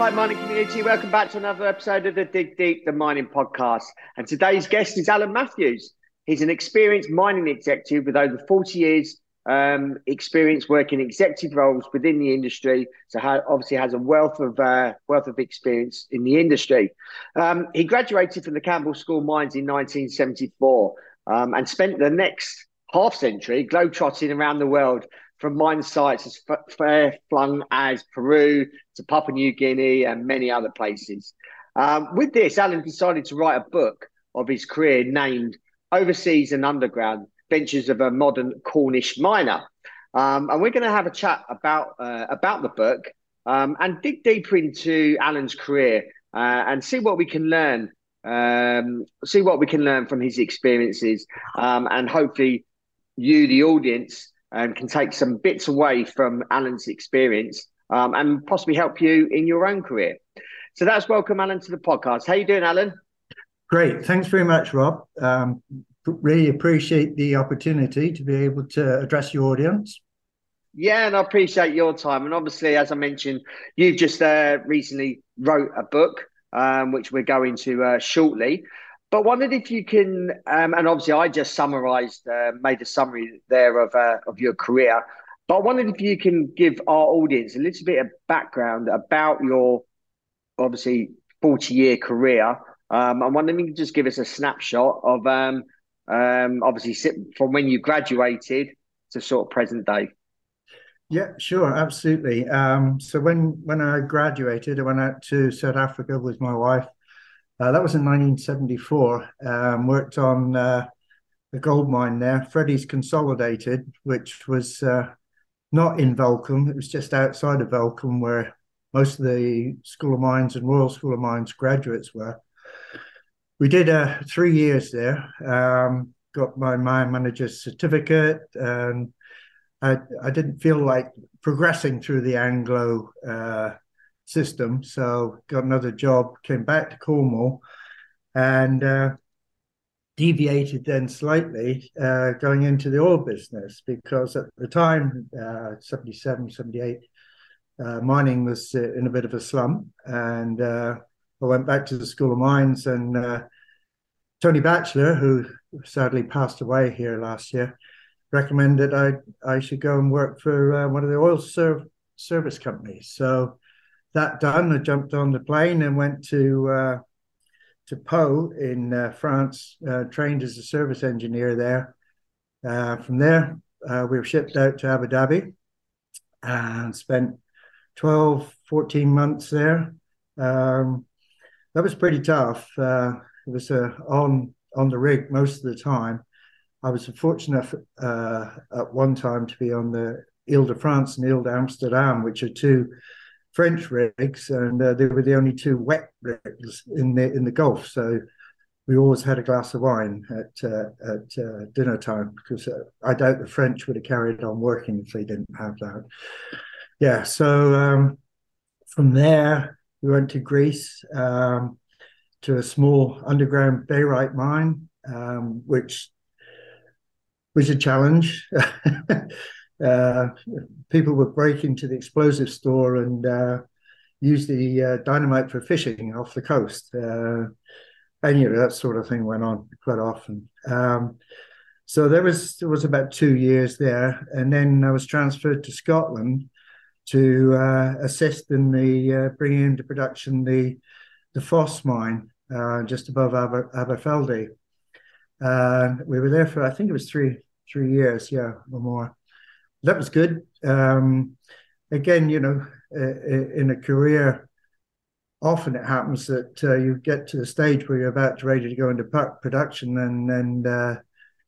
Hi, mining community. Welcome back to another episode of the Dig Deep, the mining podcast. And today's guest is Alan Matthews. He's an experienced mining executive with over 40 years um, experience working executive roles within the industry. So ha- obviously has a wealth of uh, wealth of experience in the industry. Um, he graduated from the Camborne School of Mines in 1974 um, and spent the next half century globetrotting around the world from mine sites as far flung as Peru to Papua New Guinea and many other places. Um, with this, Alan decided to write a book of his career named Overseas and Underground Ventures of a Modern Cornish Miner. Um, and we're going to have a chat about, uh, about the book um, and dig deeper into Alan's career uh, and see what we can learn. Um, see what we can learn from his experiences, um, and hopefully, you, the audience, and can take some bits away from Alan's experience um, and possibly help you in your own career. So that's welcome, Alan, to the podcast. How you doing, Alan? Great. Thanks very much, Rob. Um, really appreciate the opportunity to be able to address your audience. Yeah, and I appreciate your time. And obviously, as I mentioned, you've just uh, recently wrote a book, um, which we're going to uh, shortly. But wondered if you can, um, and obviously I just summarised, uh, made a summary there of uh, of your career. But I wondered if you can give our audience a little bit of background about your obviously forty year career. Um, I'm wondering if you can just give us a snapshot of um, um, obviously from when you graduated to sort of present day. Yeah, sure, absolutely. Um, so when when I graduated, I went out to South Africa with my wife uh, that was in 1974. Um, worked on uh, the gold mine there, Freddie's Consolidated, which was uh, not in Welkom. It was just outside of Welkom, where most of the School of Mines and Royal School of Mines graduates were. We did uh, three years there. Um, got my mine manager's certificate, and I, I didn't feel like progressing through the Anglo uh, system. So got another job, came back to Cornwall, and uh, deviated then slightly uh, going into the oil business because at the time, uh, 77, 78, uh, mining was uh, in a bit of a slump. And uh, I went back to the School of Mines and uh, Tony Batchelor, who sadly passed away here last year, recommended I I should go and work for one of the oil serv- service companies. So that done, I jumped on the plane and went to to Pau in uh, France, uh, trained as a service engineer there. Uh, from there, uh, we were shipped out to Abu Dhabi and spent 12, 14 months there. Um, that was pretty tough. Uh, it was on on the rig most of the time. I was fortunate at one time to be on the Ile de France and Ile d'Amsterdam, which are two French rigs, and uh, they were the only two wet rigs in the in the Gulf. So we always had a glass of wine at uh, at uh, dinner time because uh, I doubt the French would have carried on working if they didn't have that. Yeah. So um, from there we went to Greece um, to a small underground barite mine, um, which was a challenge. uh, people would break into the explosive store and uh, use the uh, dynamite for fishing off the coast. Uh, and you know that sort of thing went on quite often. Um, so there was there was about two years there, and then I was transferred to Scotland to uh, assist in the uh, bringing into production the the Foss mine just above Aber- Aberfeldy. we were there for I think it was three three years, yeah, or more that was good. Um, again, you know, uh, in a career, often it happens that uh, you get to the stage where you're about to ready to go into production, and and uh,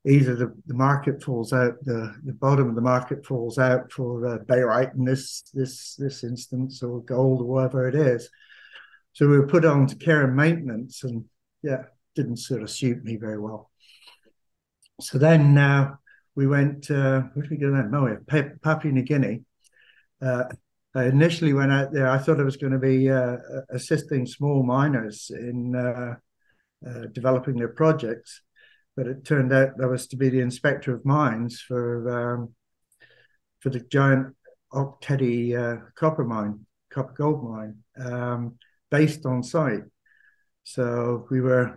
either the, the market falls out, the, the bottom of the market falls out for uh, barite in this this this instance, or gold or whatever it is, so we were put on to care and maintenance, and yeah, didn't sort of suit me very well. So then uh, we went. Uh, where did we go then? Yeah, Papua New Guinea. Uh, I initially went out there. I thought I was going to be uh, assisting small miners in uh, uh, developing their projects, but it turned out I was to be the inspector of mines for um, for the giant Ok Tedi copper mine, copper gold mine. Um, based on site. So we were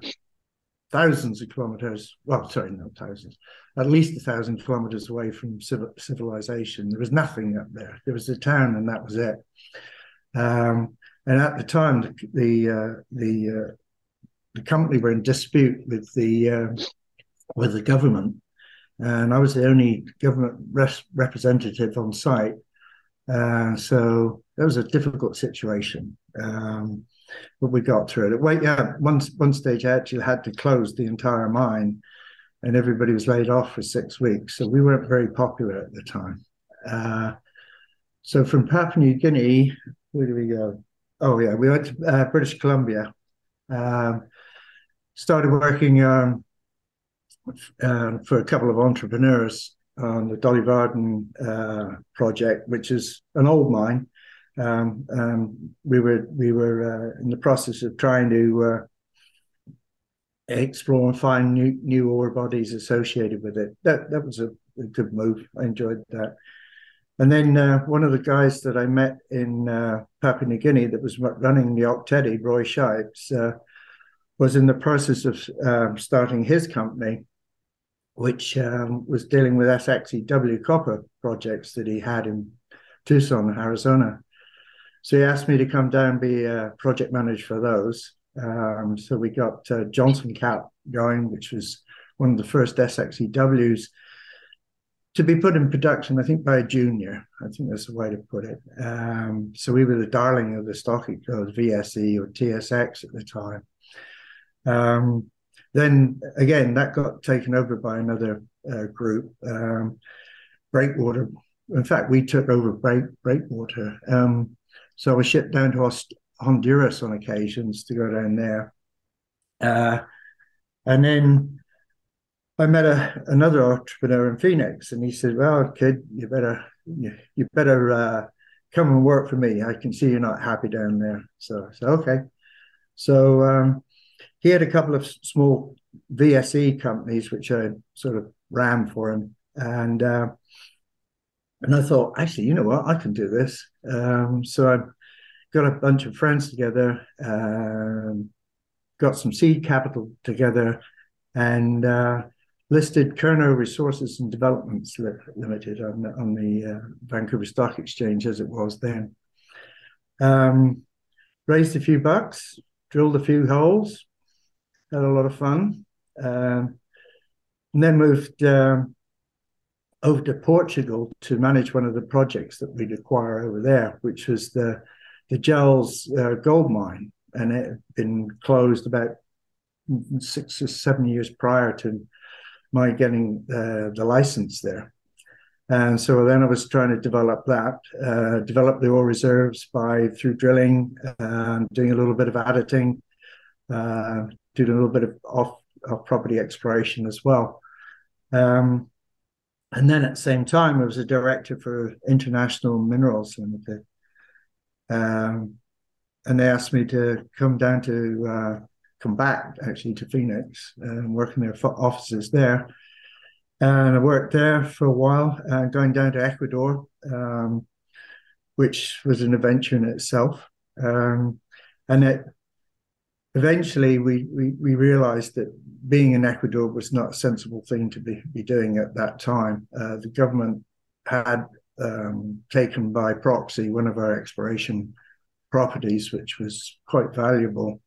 thousands of kilometers, well, sorry, not thousands, at least a thousand kilometers away from civil, civilization. There was nothing up there. There was a town, and that was it. Um, and at the time, the the uh, the, uh, the, company were in dispute with the uh, with the government, and I was the only government res- representative on site. Uh, so it was a difficult situation. Um, but we got through it. Wait, yeah, one one stage I actually had to close the entire mine, and everybody was laid off for six weeks. So we weren't very popular at the time. Uh, so from Papua New Guinea, where do we go? Oh yeah, we went to uh, British Columbia. Um, started working um, uh, for a couple of entrepreneurs on the Dolly Varden uh, project, which is an old mine um, um, we were we were uh, in the process of trying to uh, explore and find new new ore bodies associated with it. That that was a, a good move. I enjoyed that. And then uh, one of the guys that I met in uh, Papua New Guinea that was running the Ok Roy Shipes, uh, was in the process of um, starting his company, which um, was dealing with SXEW copper projects that he had in Tucson, Arizona. So he asked me to come down be a project manager for those. Um, so we got uh, Johnson Camp going, which was one of the first SXEWs to be put in production, I think, by a junior. I think that's the way to put it. Um, so we were the darling of the stock exchange, VSE or TSX at the time. Um, then again, that got taken over by another uh, group, um, Breakwater. In fact, we took over Break, Breakwater. Um, so I was shipped down to Honduras on occasions to go down there. Uh, and then I met a, another entrepreneur in Phoenix, and he said, "Well, kid, you better you, you better uh, come and work for me. I can see you're not happy down there." So I said, "Okay." So um, he had a couple of small VSE companies which I sort of ran for him, and uh, and I thought, actually, you know what, I can do this. Um, so I got a bunch of friends together, um, got some seed capital together, and uh, listed Kerno Resources and Developments Limited on the, on the uh, Vancouver Stock Exchange as it was then. Um, raised a few bucks, drilled a few holes, had a lot of fun, um, and then moved. Over to Portugal to manage one of the projects that we'd acquire over there, which was the the Jales uh, gold mine, and it had been closed about six or seven years prior to my getting uh, the license there. And so then I was trying to develop that, uh, develop the ore reserves by through drilling, and doing a little bit of additing, uh, doing a little bit of off, off property exploration as well. Um, and then at the same time, I was a director for International Minerals Limited. Um, and they asked me to come down to uh, come back actually to Phoenix and work in their offices there. And I worked there for a while, uh, going down to Ecuador, um, which was an adventure in itself. Um, and it eventually we, we, we realized that being in Ecuador was not a sensible thing to be, be doing at that time. Uh, the government had um, taken by proxy one of our exploration properties, which was quite valuable.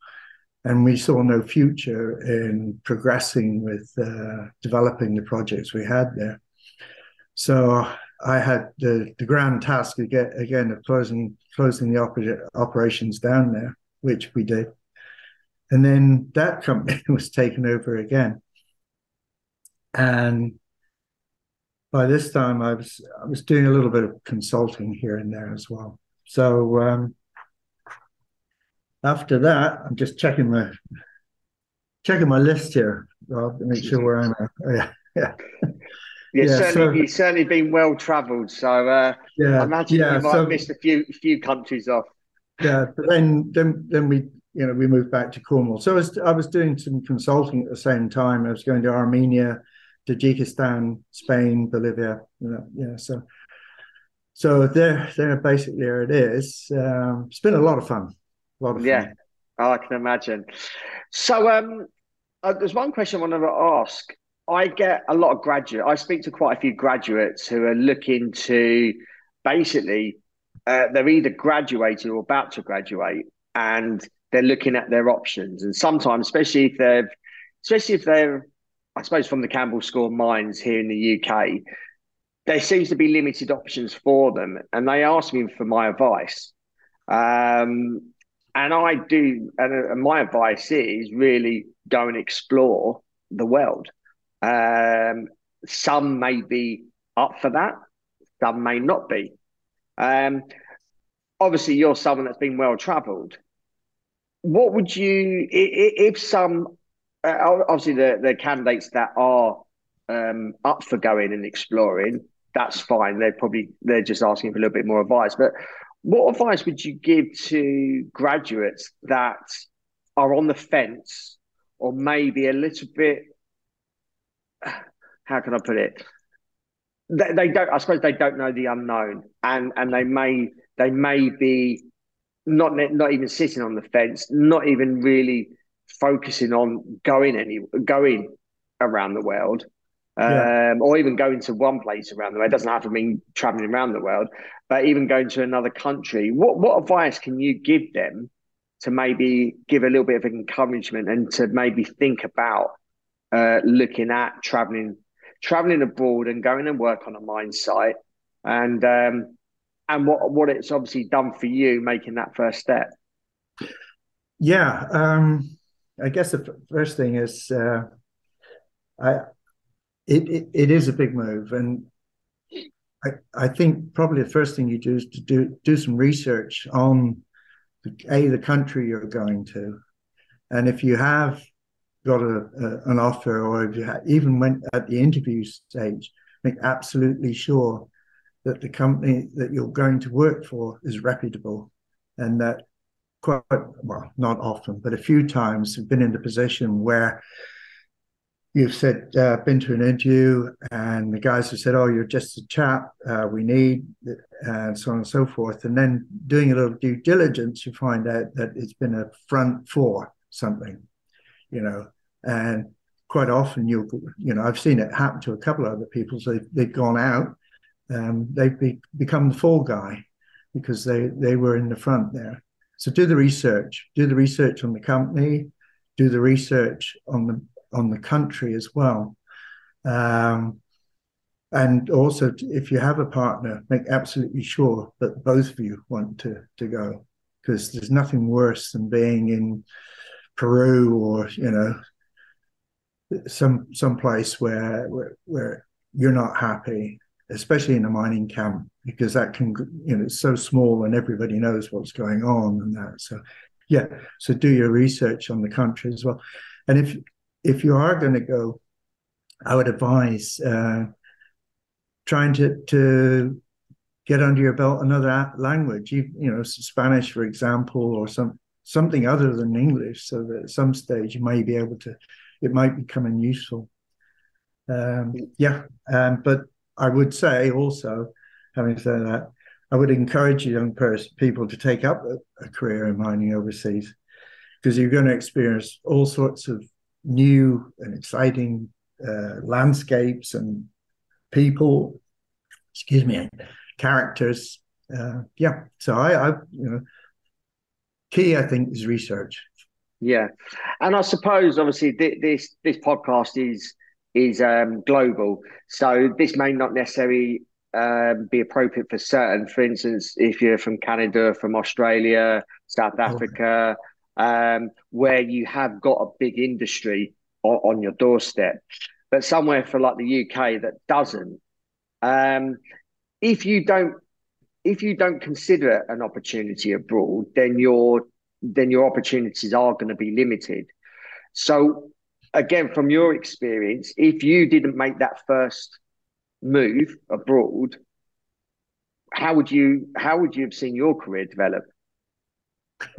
And we saw no future in progressing with uh, developing the projects we had there. So I had the, the grand task again, again of closing closing the oper- operations down there, which we did. And then that company was taken over again. And by this time I was I was doing a little bit of consulting here and there as well. So um, after that, I'm just checking my checking my list here, Rob, to make sure where I'm at. Oh, yeah, yeah. Yeah, certainly, so, you've certainly been well travelled. So uh, yeah, I imagine yeah, you might so, have missed a few few countries off. Yeah, but then then then we you know we moved back to Cornwall. So I was, I was doing some consulting at the same time. I was going to Armenia, Tajikistan, Spain, Bolivia. You know, yeah, so so there there basically there it is. Um, it's been a lot of fun. A lot of yeah, fun. I can imagine. So um, uh, there's one question I wanted to ask. I get a lot of graduate. I speak to quite a few graduates who are looking to basically uh, they're either graduating or about to graduate, and they're looking at their options. And sometimes, especially if they've, especially if they're, I suppose, from the Camborne Score mines here in the UK, there seems to be limited options for them, and they ask me for my advice. Um, and I do, and, my advice is really go and explore the world. Um, some may be up for that, some may not be. Um, obviously, you're someone that's been well travelled. What would you, if some, uh, obviously, the, the candidates that are um, up for going and exploring, that's fine. They're probably they're just asking for a little bit more advice. But what advice would you give to graduates that are on the fence or maybe a little bit how can I put it? They, they, don't. I suppose they don't know the unknown, and and they may they may be not not even sitting on the fence, not even really focusing on going any going around the world, yeah. um, or even going to one place around the world. It doesn't have to mean traveling around the world, but even going to another country. What what advice can you give them to maybe give a little bit of encouragement and to maybe think about uh, looking at traveling traveling abroad and going and work on a mine site and um, and what what it's obviously done for you making that first step? Yeah um, i guess the first thing is uh, i it, it, it is a big move and I, I think probably the first thing you do is to do do some research on the, a the country you're going to and if you have got a, a, an offer or if you even went at the interview stage, make absolutely sure that the company that you're going to work for is reputable and that quite well not often but a few times have been in the position where you've said uh, been to an interview and the guys have said oh you're just a chap uh, we need and so on and so forth and then doing a little due diligence you find out that it's been a front for something you know, and quite often you'll, you know, I've seen it happen to a couple of other people. So they've gone out, um, they've be, become the fall guy because they they were in the front there. So do the research, do the research on the company, do the research on the on the country as well. Um, and also, if you have a partner, make absolutely sure that both of you want to to go, because there's nothing worse than being in Peru or you know some some place where, where where you're not happy, especially in a mining camp, because that can you know it's so small and everybody knows what's going on and that. So yeah, so do your research on the country as well, and if if you are going to go, I would advise uh, trying to to get under your belt another language, you, you know, Spanish, for example, or some something other than English, so that at some stage you may be able to, it might become useful. Um, yeah, um, but I would say also, having said that, I would encourage young person, people to take up a, a career in mining overseas because you're going to experience all sorts of new and exciting uh, landscapes and people, excuse me, characters. Uh, yeah, so I, I, you know, key, I think, is research. Yeah, and I suppose obviously th- this this podcast is is um, global, so this may not necessarily um, be appropriate for certain. For instance, if you're from Canada, from Australia, South. Africa, um, where you have got a big industry on, on, your doorstep, but somewhere for like the UK that doesn't. Um, if you don't if you don't consider an opportunity abroad, then you're then your opportunities are going to be limited. So, again, from your experience, if you didn't make that first move abroad, how would you how would you have seen your career develop?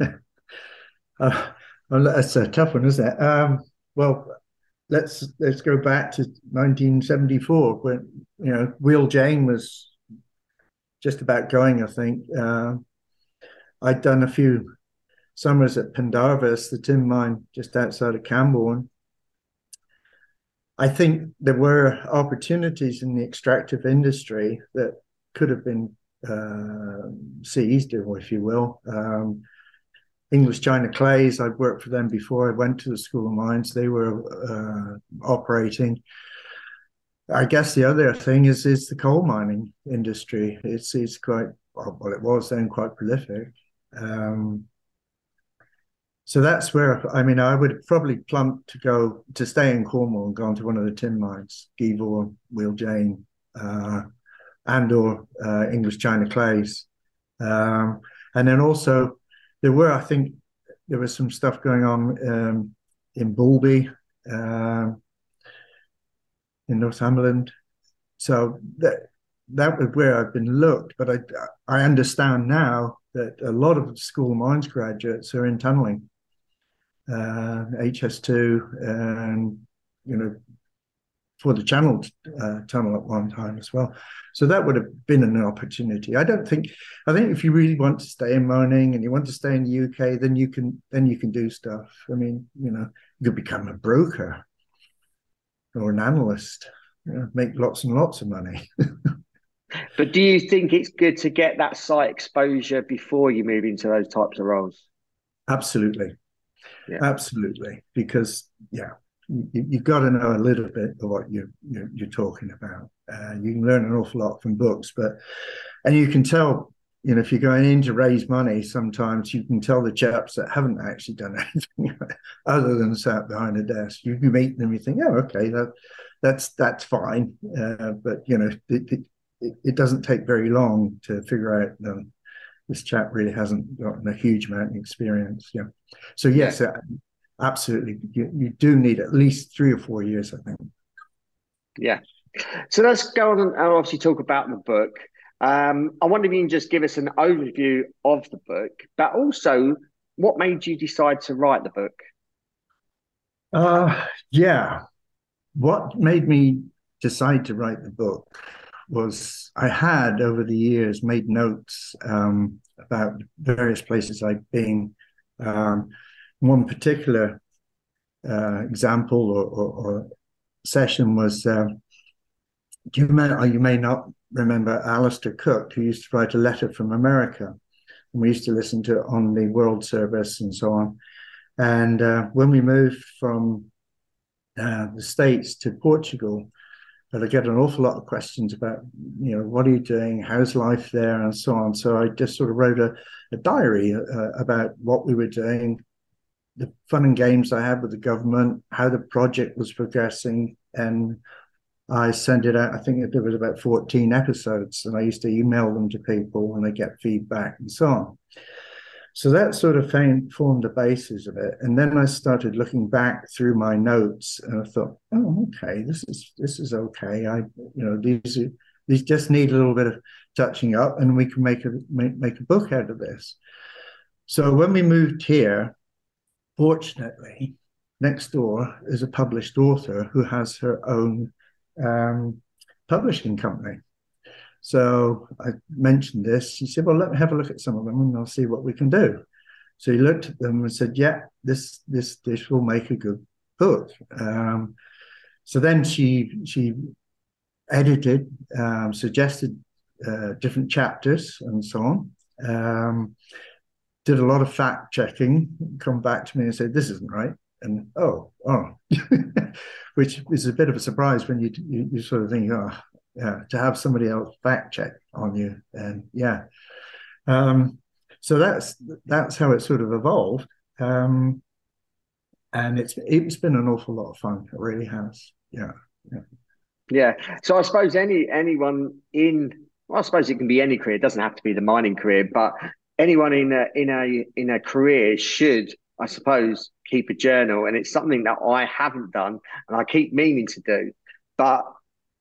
uh, well, that's a tough one, isn't it? Um, well, let's let's go back to 1974 when you know Wheal Jane was just about going. I think uh, I'd done a few summers at Pendarves, the tin mine just outside of Camborne. I think there were opportunities in the extractive industry that could have been uh, seized, or if you will. Um, English China Clays. I'd worked for them before I went to the School of Mines. They were uh, operating. I guess the other thing is is the coal mining industry. It's it's quite well, it was then quite prolific. Um, so that's where I mean I would probably plump to go to stay in Cornwall and go into one of the tin mines, Geevor, Wheal Jane, uh, and or uh, English China Clays, um, and then also there were, I think, there was some stuff going on um, in Boulby, uh, in Northumberland. So that that was where I've been looked. But I I understand now that a lot of school mines graduates are in tunneling, uh, HS2, and you know for the Channel uh, tunnel at one time as well. So that would have been an opportunity. I don't think. I think if you really want to stay in mining and you want to stay in the UK, then you can then you can do stuff. I mean, you know, you could become a broker or an analyst, you know, make lots and lots of money. but do you think it's good to get that site exposure before you move into those types of roles? Absolutely. Yeah. Absolutely. Because yeah, you, have got to know a little bit of what you're, you're, you're talking about. Uh, you can learn an awful lot from books, but and you can tell, you know, if you're going in to raise money, sometimes you can tell the chaps that haven't actually done anything other than sat behind a desk. You, you meet them, you think, oh, okay, that that's that's fine, uh, but you know, it, it, it, doesn't take very long to figure out. Um, this chap really hasn't gotten a huge amount of experience. Yeah. So yes, yeah. Uh, absolutely you, you do need at least three or four years i think yeah so let's go on and obviously talk about the book um, i wonder if you can just give us an overview of the book but also what made you decide to write the book uh, yeah what made me decide to write the book was i had over the years made notes um, about various places i'd been um, one particular uh, example or, or, or, session was uh, you may or you may not remember Alistair Cooke, who used to write a letter from America. And we used to listen to it on the World Service and so on. And uh, when we moved from uh, the States to Portugal, I get an awful lot of questions about, you know, what are you doing? How's life there? And so on. So I just sort of wrote a, a diary uh, about what we were doing, the fun and games I had with the government, how the project was progressing, and I sent it out. I think there was about 14 episodes, and I used to email them to people and they get feedback and so on. So that sort of formed the basis of it. And then I started looking back through my notes, and I thought, oh, okay, this is this is okay. I, you know, these are, these just need a little bit of touching up, and we can make a make, make a book out of this. So when we moved here, Fortunately, next door is a published author who has her own um, publishing company. So I mentioned this. She said, "Well, let me have a look at some of them, and I'll see what we can do." So he looked at them and said, "Yeah, this this this will make a good book." Um, so then she she edited, um, suggested uh, different chapters, and so on. Um, did a lot of fact checking, come back to me and say, this isn't right. And oh, oh, which is a bit of a surprise when you, you, you sort of think, oh, yeah, to have somebody else fact check on you. And yeah. Um, so that's that's how it sort of evolved. Um, and it's it's been an awful lot of fun. It really has. Yeah. Yeah. Yeah. So I suppose any anyone in well, I suppose it can be any career. It doesn't have to be the mining career, but anyone in a in a in a career should, I suppose, keep a journal, and it's something that I haven't done, and I keep meaning to do. But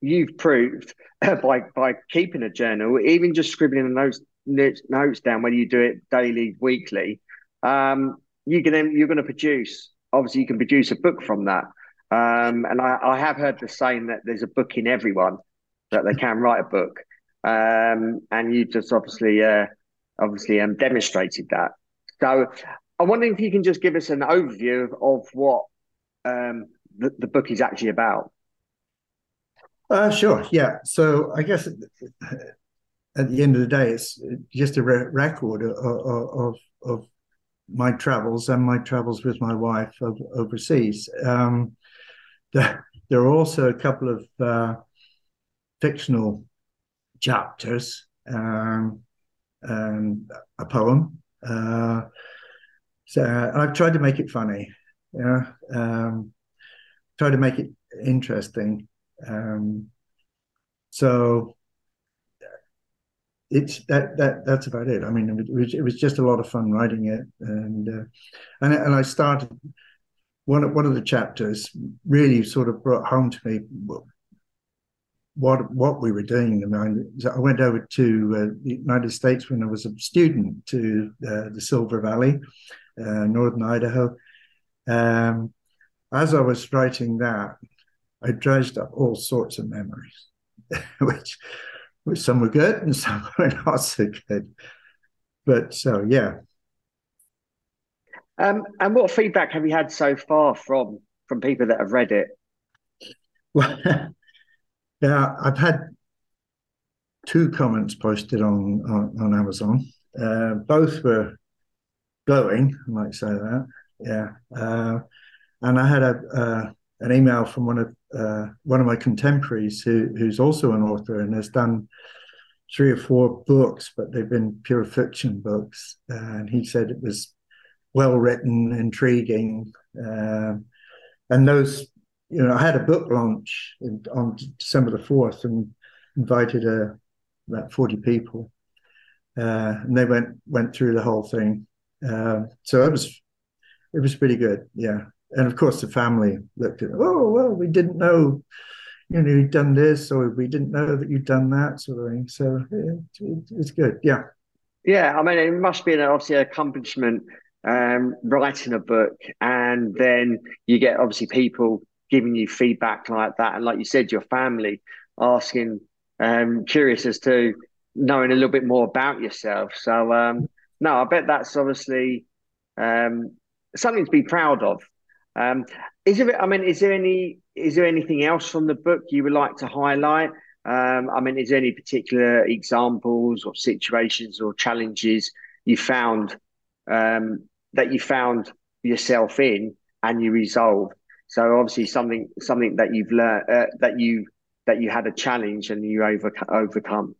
you've proved by by keeping a journal, even just scribbling notes notes down, whether you do it daily, weekly, um, you can you're going to produce. Obviously, you can produce a book from that. Um, and I, I, have heard the saying that there's a book in everyone that they can write a book. Um, and you just obviously uh, obviously um, demonstrated that. So I'm wondering if you can just give us an overview of, of what um, the, the book is actually about. Uh, sure. Yeah. So I guess at the end of the day, it's just a re- record of, of, of my travels and my travels with my wife overseas. Um, there, there, are also a couple of uh, fictional chapters, um, and a poem. Uh, so I've tried to make it funny. Yeah, um, try to make it interesting. Um, so it's that that that's about it. I mean, it was it was just a lot of fun writing it, and uh, and and I started one of one of the chapters really sort of brought home to me what what we were doing. I, I went over to uh, the United States when I was a student to uh, the Silver Valley, uh, northern Idaho. Um, as I was writing that, I dredged up all sorts of memories, which some were good and some were not so good. But so, yeah. Um, and what feedback have you had so far from from people that have read it? Well, yeah, I've had two comments posted on on, on Amazon. Uh, both were glowing, I might say that. Yeah, uh, and I had a uh, an email from one of uh, one of my contemporaries who who's also an author and has done three or four books, but they've been pure fiction books. and he said it was well written, intriguing, uh, and those. You know, I had a book launch in, on December the fourth and invited uh, about forty people, uh, and they went went through the whole thing. Uh, so it was it was pretty good. Yeah, and of course the family looked at, oh well, we didn't know, you know, you'd done this, or we didn't know that you'd done that sort of thing. So yeah, it's good. Yeah. Yeah, I mean, it must be an obviously an accomplishment um, writing a book, and then you get obviously people giving you feedback like that, and like you said, your family asking, um, curious as to knowing a little bit more about yourself. So um, no, I bet that's obviously um, something to be proud of. Um, is there? I mean, is there any? Is there anything else from the book you would like to highlight? Um, I mean, is there any particular examples or situations or challenges you found um, that you found yourself in and you resolved? So obviously, something something that you've learned uh, that you that you had a challenge and you over, overcome.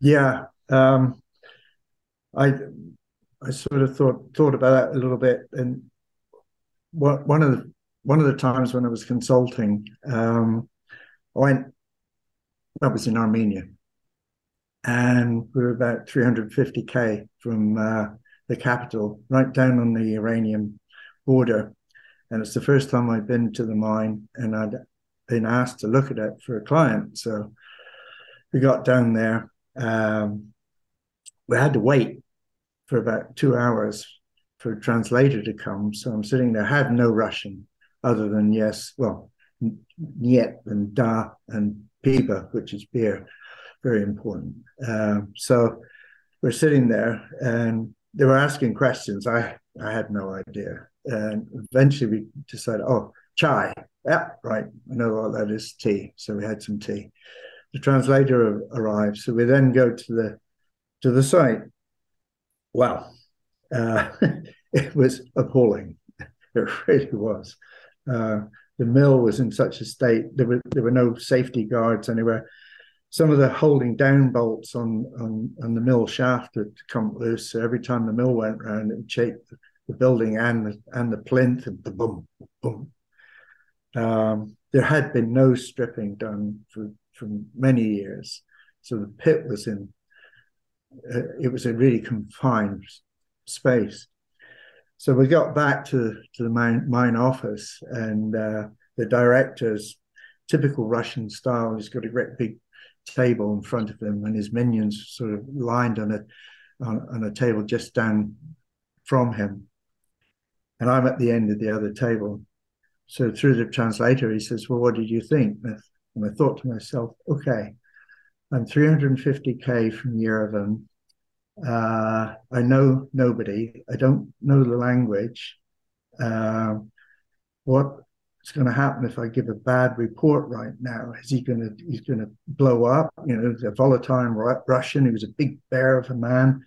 Yeah, um, I I sort of thought thought about that a little bit, and one of the one of the times when I was consulting, um, I went. That was in Armenia, and we were about 350k from uh, the capital, right down on the Iranian border. And it's the first time I'd been to the mine, and I'd been asked to look at it for a client. So we got down there. Um, we had to wait for about two hours for a translator to come. So I'm sitting there, had no Russian other than yes, well, niet and da and piba, which is beer, very important. Um, so we're sitting there and they were asking questions. I, I had no idea. And eventually we decided, oh, chai. Yeah, right. I know what that is, tea. So we had some tea. The translator arrived. So we then go to the to the site. Wow uh, it was appalling. It really was. Uh, the mill was in such a state there were there were no safety guards anywhere. Some of the holding down bolts on on, on the mill shaft had come loose. So every time the mill went round, it would shake the, the building and the and the plinth and the boom boom. Um, there had been no stripping done for for many years, so the pit was in uh, it was a really confined space. So we got back to, to the mine, mine office, and uh, the director's typical Russian style. He's got a great big table in front of him, and his minions sort of lined on a on, on a table just down from him. And I'm at the end of the other table. So through the translator, he says, "Well, what did you think?" And I thought to myself, "Okay, I'm 350k from Yerevan. Uh, I know nobody. I don't know the language. Uh, what's going to happen if I give a bad report right now? Is he going to he's going to blow up? You know, the volatile Russian. He was a big bear of a man.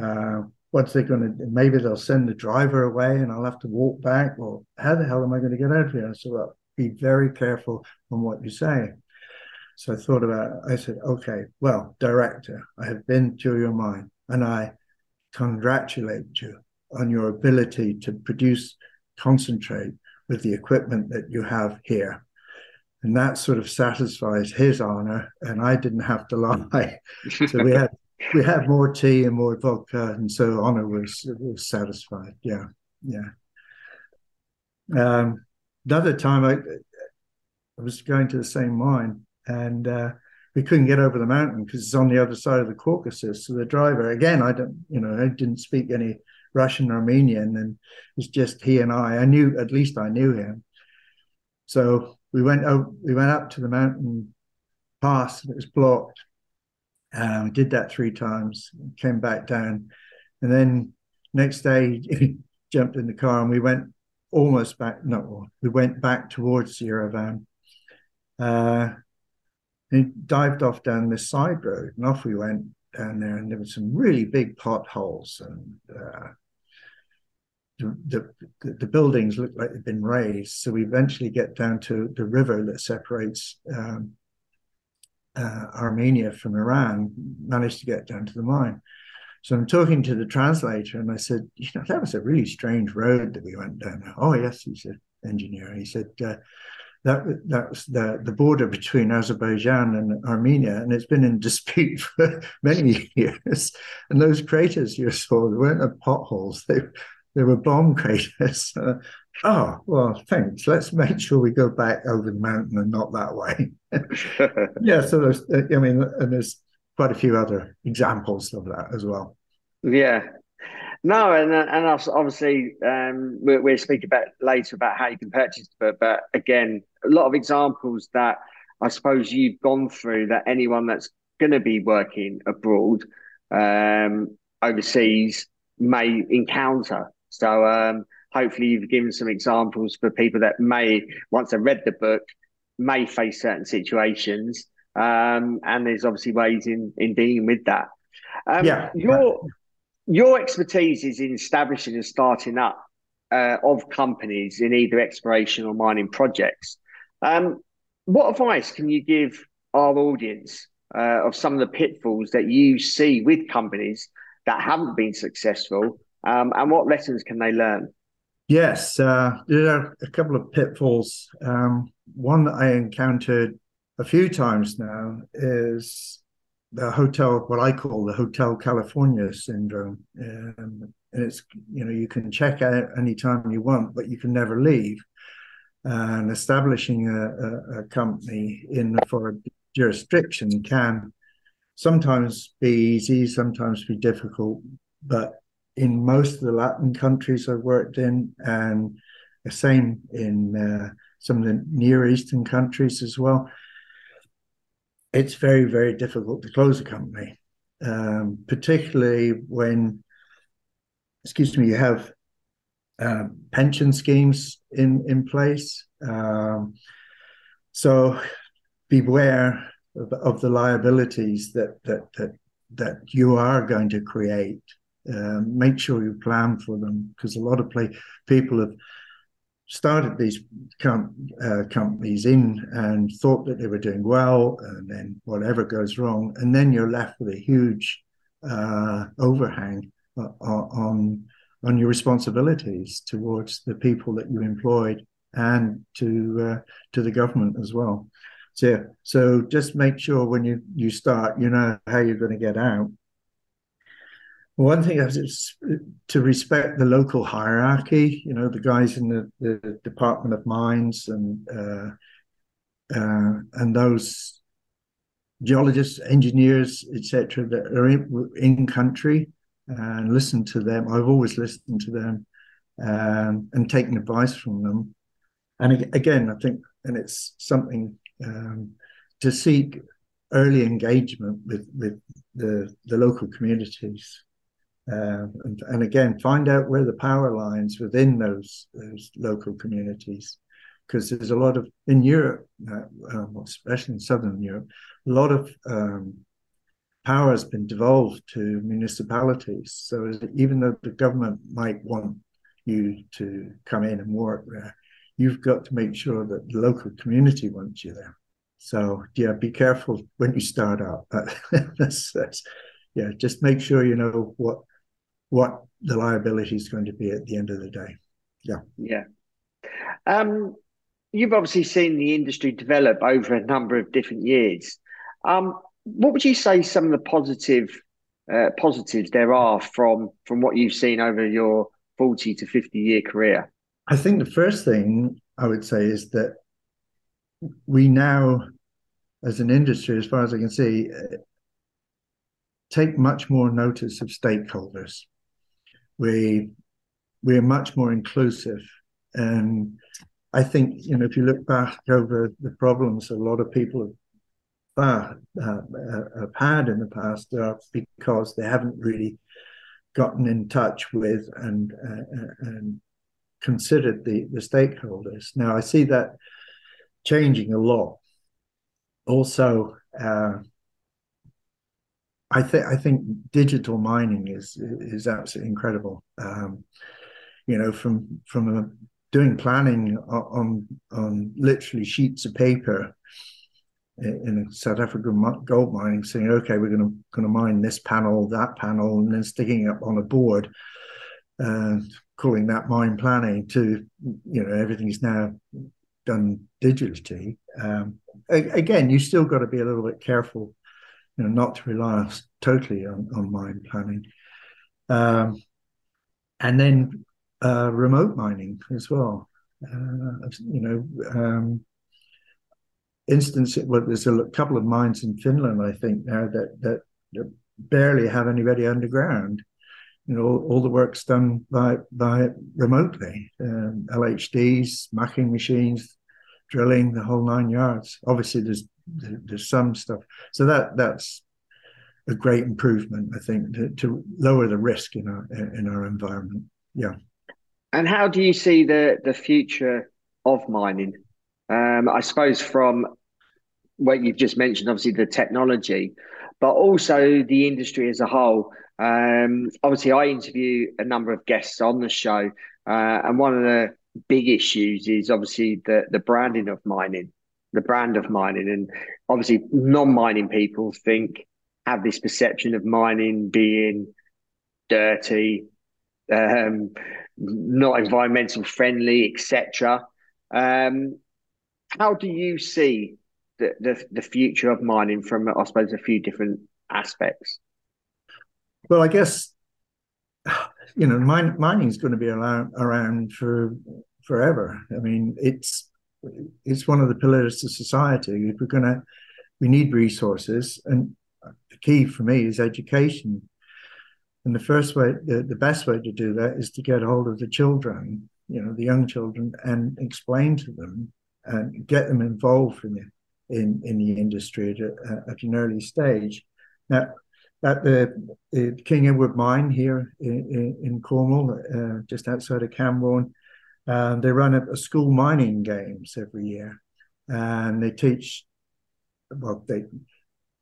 Uh, what's they going to? Maybe they'll send the driver away, and I'll have to walk back. Well, how the hell am I going to get out of here? So well, be very careful on what you say. So I thought about. I said, okay, well, director, I have been to your mind, and I congratulate you on your ability to produce concentrate with the equipment that you have here. And that sort of satisfies his honor, and I didn't have to lie. so we had we had more tea and more vodka, and so honor was was satisfied. Yeah, yeah. Um, another time, I I was going to the same mine, and uh, we couldn't get over the mountain because it's on the other side of the Caucasus. So the driver, again, I don't, you know, I didn't speak any Russian or Armenian, and it was just he and I. I knew at least I knew him. So we went out. We went up to the mountain pass. It was blocked. Um, did that three times. Came back down, and then next day jumped in the car and we went almost back. No, we went back towards Yerevan. Uh, and dived off down this side road, and off we went down there, and there were some really big potholes, and uh, the, the, the buildings looked like they'd been raised. So we eventually get down to the river that separates um, uh, Armenia from Iran. Managed to get down to the mine. So I'm talking to the translator, and I said, "You know, that was a really strange road that we went down." Oh yes, he said, engineer. He said. Uh, that that's the the border between Azerbaijan and Armenia, and it's been in dispute for many years. And those craters you saw, they weren't potholes; they there were bomb craters. Uh, oh, well, thanks. Let's make sure we go back over the mountain and not that way. yeah, so there's, I mean, and there's quite a few other examples of that as well. Yeah. No, and uh, and obviously um, we'll, we'll speak about later about how you can purchase the book. But again, a lot of examples that I suppose you've gone through that anyone that's going to be working abroad, um, overseas, may encounter. So um, hopefully you've given some examples for people that may, once they've read the book, may face certain situations. Um, and there's obviously ways in, in dealing with that. Um, yeah. Your your expertise is in establishing and starting up uh, of companies in either exploration or mining projects. Um, what advice can you give our audience uh, of some of the pitfalls that you see with companies that haven't been successful um, and what lessons can they learn? Yes, uh, there are a couple of pitfalls. Um, one that I encountered a few times now is the hotel, what I call the Hotel California syndrome. Um, and it's, you know, you can check out anytime you want, but you can never leave. And establishing a, a, a company in a foreign jurisdiction can sometimes be easy, sometimes be difficult, but in most of the Latin countries I've worked in, and the same in uh, some of the Near Eastern countries as well. It's very, very difficult to close a company, um, particularly when, excuse me, you have uh, pension schemes in in place. Um, so beware of, of, the liabilities that that that that you are going to create um, make sure you plan for them because a lot of play, people have started these com- uh, companies in and thought that they were doing well, and then whatever goes wrong, and then you're left with a huge uh, overhang uh, on on your responsibilities towards the people that you employed and to uh, to the government as well. So so just make sure when you you start, you know how you're going to get out One thing is to respect the local hierarchy. You know, the guys in the, the Department of Mines and uh, uh, and those geologists, engineers, etc., that are in, in, country, and listen to them. I've always listened to them um, and taken advice from them. And again, I think, and it's something um, to seek early engagement with with the the local communities. Uh, and, and, again, find out where the power lines within those those local communities, because there's a lot of in Europe, uh, um, especially in southern Europe, a lot of um, power has been devolved to municipalities. So even though the government might want you to come in and work there, you've got to make sure that the local community wants you there. So yeah, be careful when you start out. that's, that's, yeah, just make sure you know what what the liability is going to be at the end of the day. Yeah. Yeah. Um, you've obviously seen the industry develop over a number of different years. Um, what would you say some of the positive uh, positives there are from from what you've seen over your 40 to 50 year career? I think the first thing I would say is that we now, as an industry, as far as I can see, take much more notice of stakeholders. We we're much more inclusive, and I think you know if you look back over the problems a lot of people have, uh, uh, have had in the past, are because they haven't really gotten in touch with and uh, uh and considered the the stakeholders. Now I see that changing a lot. Also, uh, I think I think digital mining is is absolutely incredible. Um, you know, from from a, doing planning on on literally sheets of paper in a South African gold mining, saying, "Okay, we're going to going to mine this panel, that panel, and then sticking it up on a board, and calling that mine planning." To you know, everything is now done digitally. Um, again, you still got to be a little bit careful, you know, not to rely totally on, on mine planning. Um, and then uh, remote mining as well. Uh, you know, um, instance, well, there's a couple of mines in Finland, I think, now that that, barely have anybody underground. You know, all, all, the work's done by by remotely. Um, LHDs, mucking machines, drilling the whole nine yards. Obviously, there's there's some stuff. So that that's a great improvement, I think, to, to lower the risk in our in our environment. Yeah. And how do you see the the future of mining? Um, I suppose from what you've just mentioned, obviously the technology, but also the industry as a whole. Um, obviously, I interview a number of guests on the show, uh, and one of the big issues is obviously the the branding of mining, the brand of mining, and obviously non-mining people think have this perception of mining being dirty, um, not environmental friendly, etc. Um, how do you see the, the the future of mining from, I suppose, a few different aspects? Well, I guess you know, mine, mining is going to be around, around for forever. I mean, it's it's one of the pillars of society. If we're going to, we need resources, and the key for me is education. And the first way, the, the best way to do that is to get hold of the children, you know, the young children, and explain to them and get them involved in the, in, in the industry at, at an early stage. Now, at the, King Edward Mine here in, in, in Cornwall, uh, just outside of Camborne. Um, they run a, a, school mining games every year, and they teach. Well, they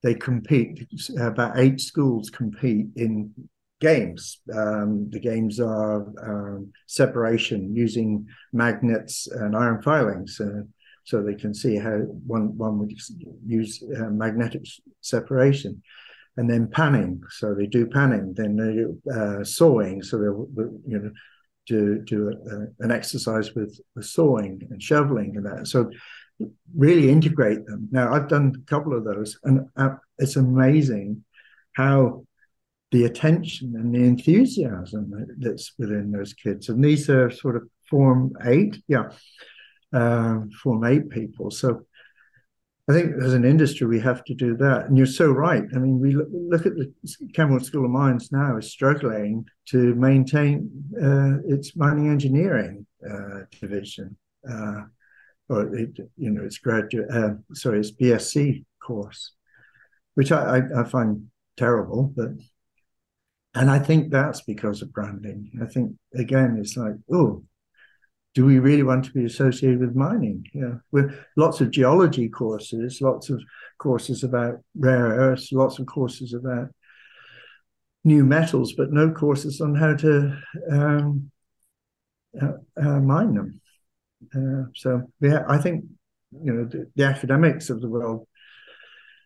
they compete. About eight schools compete in games. Um, the games are um, separation using magnets and iron filings, uh, so they can see how one one would use uh, magnetic separation and then panning. So they do panning, then they do uh, sawing. So they'll you know do do a, an exercise with, with sawing and shoveling and that. So really integrate them. Now I've done a couple of those, and uh, it's amazing how the attention and the enthusiasm that's within those kids. And these are sort of Form 8, yeah, um, Form 8 people. So I think as an industry, we have to do that. And you're so right. I mean, we look, look at the Camborne School of Mines now is struggling to maintain uh, its mining engineering uh, division, uh, or it, you know, its graduate, uh, sorry, its BSc course, which I, I, I find terrible. But and I think that's because of branding. I think again, it's like, oh, do we really want to be associated with mining? Yeah, with lots of geology courses, lots of courses about rare earths, lots of courses about new metals, but no courses on how to um, uh, uh, mine them. Uh, so yeah, I think you know the, the, academics of the world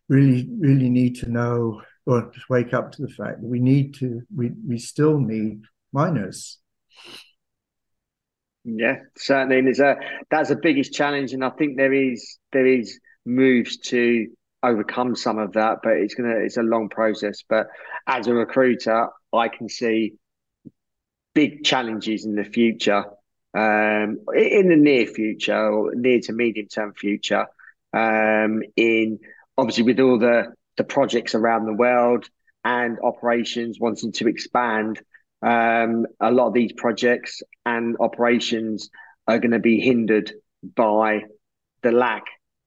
really really need to know or wake up to the fact that we need to we we still need miners yeah, certainly. And it's a that's the biggest challenge, and I think there is there is moves to overcome some of that, but it's gonna it's a long process. But as a recruiter, I can see big challenges in the future, um, in the near future or near to medium term future. Um, in obviously with all the the projects around the world and operations wanting to expand um, a lot of these projects and operations are going to be hindered by the lack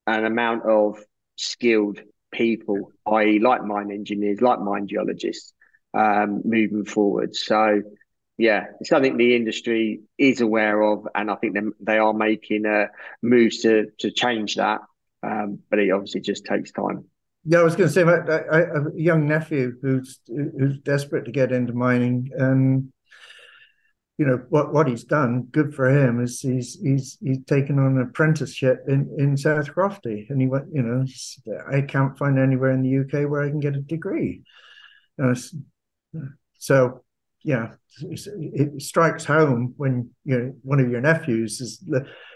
and amount of skilled people, i.e., like mine engineers, like mine geologists, um, moving forward. So, yeah, it's something the industry is aware of, and I think they, they are making uh, moves to to change that. Um, but it obviously just takes time. Yeah, I was going to say, I, I, I have a young nephew who's who's desperate to get into mining, and you know what what he's done. Good for him is he's he's he's taken on an apprenticeship in in South Crofty, and he went. You know, I can't find anywhere in the UK where I can get a degree. Uh, so, yeah, it strikes home when you know one of your nephews is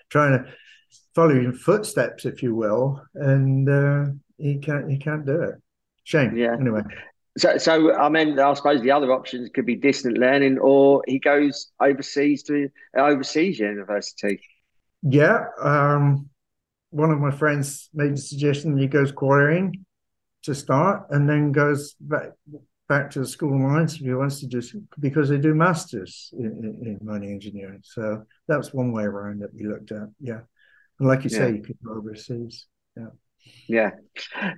trying to follow your footsteps, if you will, and. Uh, he can't he can't do it. Shame. Yeah. Anyway. So, so I mean, I suppose the other options could be distant learning, or he goes overseas to overseas university. Yeah, um, one of my friends made the suggestion that he goes quarrying to start, and then goes back back to the school of mines if he wants to do because they do masters in, in, in mining engineering. So that's one way around that we looked at. Yeah, and like you yeah. say, you could go overseas. Yeah. Yeah.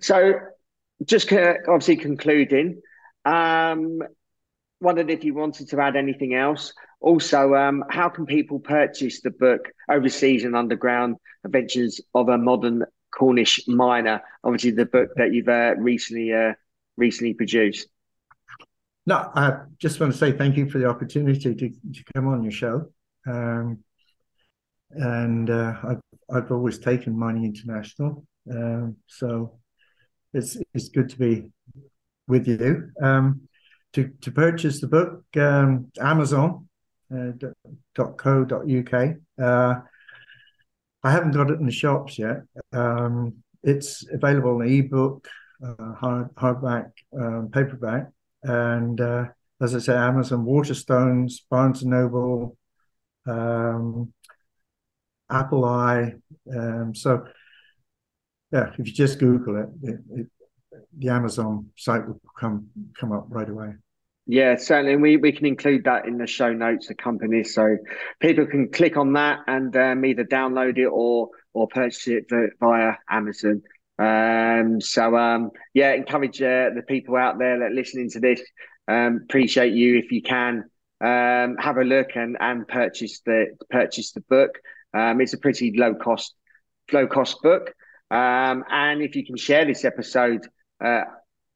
So, just obviously concluding, um, wondered if you wanted to add anything else. Also, um, how can people purchase the book Overseas and Underground Adventures of a Modern Cornish Miner? Obviously, the book that you've uh, recently uh, recently produced. No, I just want to say thank you for the opportunity to, to come on your show. Um, and uh, I've, I've always taken Mining International um, so it's it's good to be with you. Um, to to purchase the book, um, Amazon uh. Uh, I haven't got it in the shops yet. Um, it's available in ebook, uh, hard hardback, um, paperback, and uh, as I say, Amazon, Waterstones, Barnes and Noble, um, Apple i. Um, so yeah, if you just Google it, it, it, the Amazon site will come come up right away. Yeah, certainly. We, we can include that in the show notes, the company, so people can click on that and um, either download it or or purchase it via Amazon. Um, so um, yeah, encourage uh, the people out there that listening to this. Um, appreciate you if you can um, have a look and and purchase the purchase the book. Um, it's a pretty low cost low cost book. Um, and if you can share this episode uh,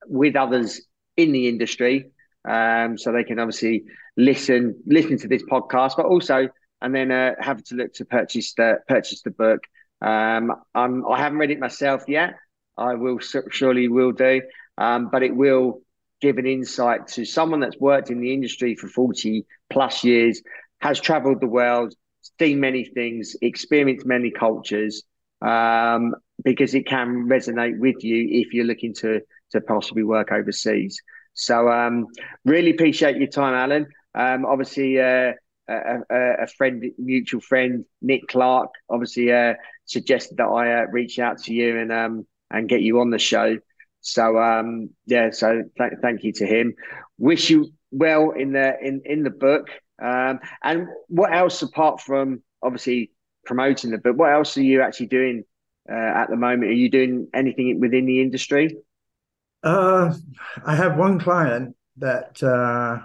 with others in the industry, um, so they can obviously listen listen to this podcast, but also and then uh, have to look to purchase the purchase the book. Um, I'm, I haven't read it myself yet. I will surely will do, um, but it will give an insight to someone that's worked in the industry for 40 plus years, has traveled the world, seen many things, experienced many cultures, um, because it can resonate with you if you're looking to to possibly work overseas. So um, really appreciate your time, Alan. Um, obviously, uh, a, a, friend, mutual friend, Nick Clark, obviously uh, suggested that I uh, reach out to you and um, and get you on the show. So um, yeah, so th- thank you to him. Wish you well in the in in the book. Um, and what else apart from obviously promoting the book? What else are you actually doing uh, at the moment? Are you doing anything within the industry? Uh, I have one client that uh,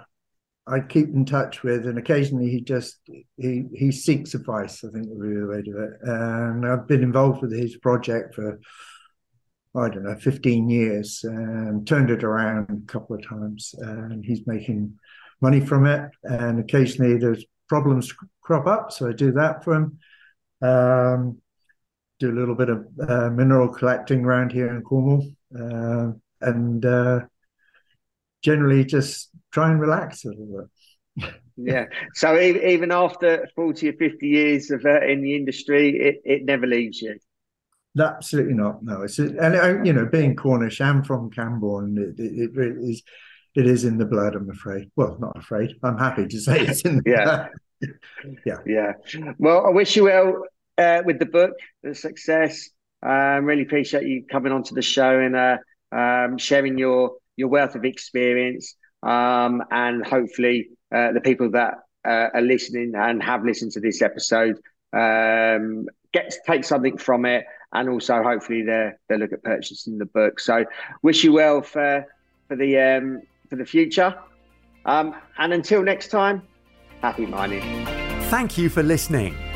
I keep in touch with, and occasionally he just he he seeks advice. I think would be the way to do it. And I've been involved with his project for I don't know, 15 years and turned it around a couple of times. And he's making money from it. And occasionally there's problems crop up. So I do that for him. Um, do a little bit of uh, mineral collecting around here in Cornwall. Uh, and uh, generally just try and relax a little bit. yeah. So even after 40 or 50 years of uh, in the industry, it, it never leaves you. Absolutely not. No, it's and uh, you know, being Cornish, I'm from Camborne. It, it, it really is. It is in the blood. I'm afraid. Well, not afraid. I'm happy to say it's in. yeah. yeah. Yeah. Well, I wish you well uh, with the book, the success. Um, really appreciate you coming onto the show and uh, um, sharing your your wealth of experience. Um, and hopefully, uh, the people that uh, are listening and have listened to this episode um, get take something from it and also hopefully they they look at purchasing the book. So wish you well for for the um, for the future. Um, and until next time, happy mining. Thank you for listening.